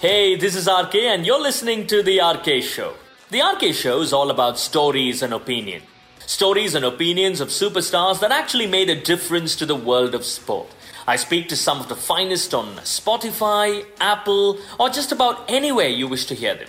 Hey, this is RK, and you're listening to The RK Show. The RK Show is all about stories and opinion. Stories and opinions of superstars that actually made a difference to the world of sport. I speak to some of the finest on Spotify, Apple, or just about anywhere you wish to hear them.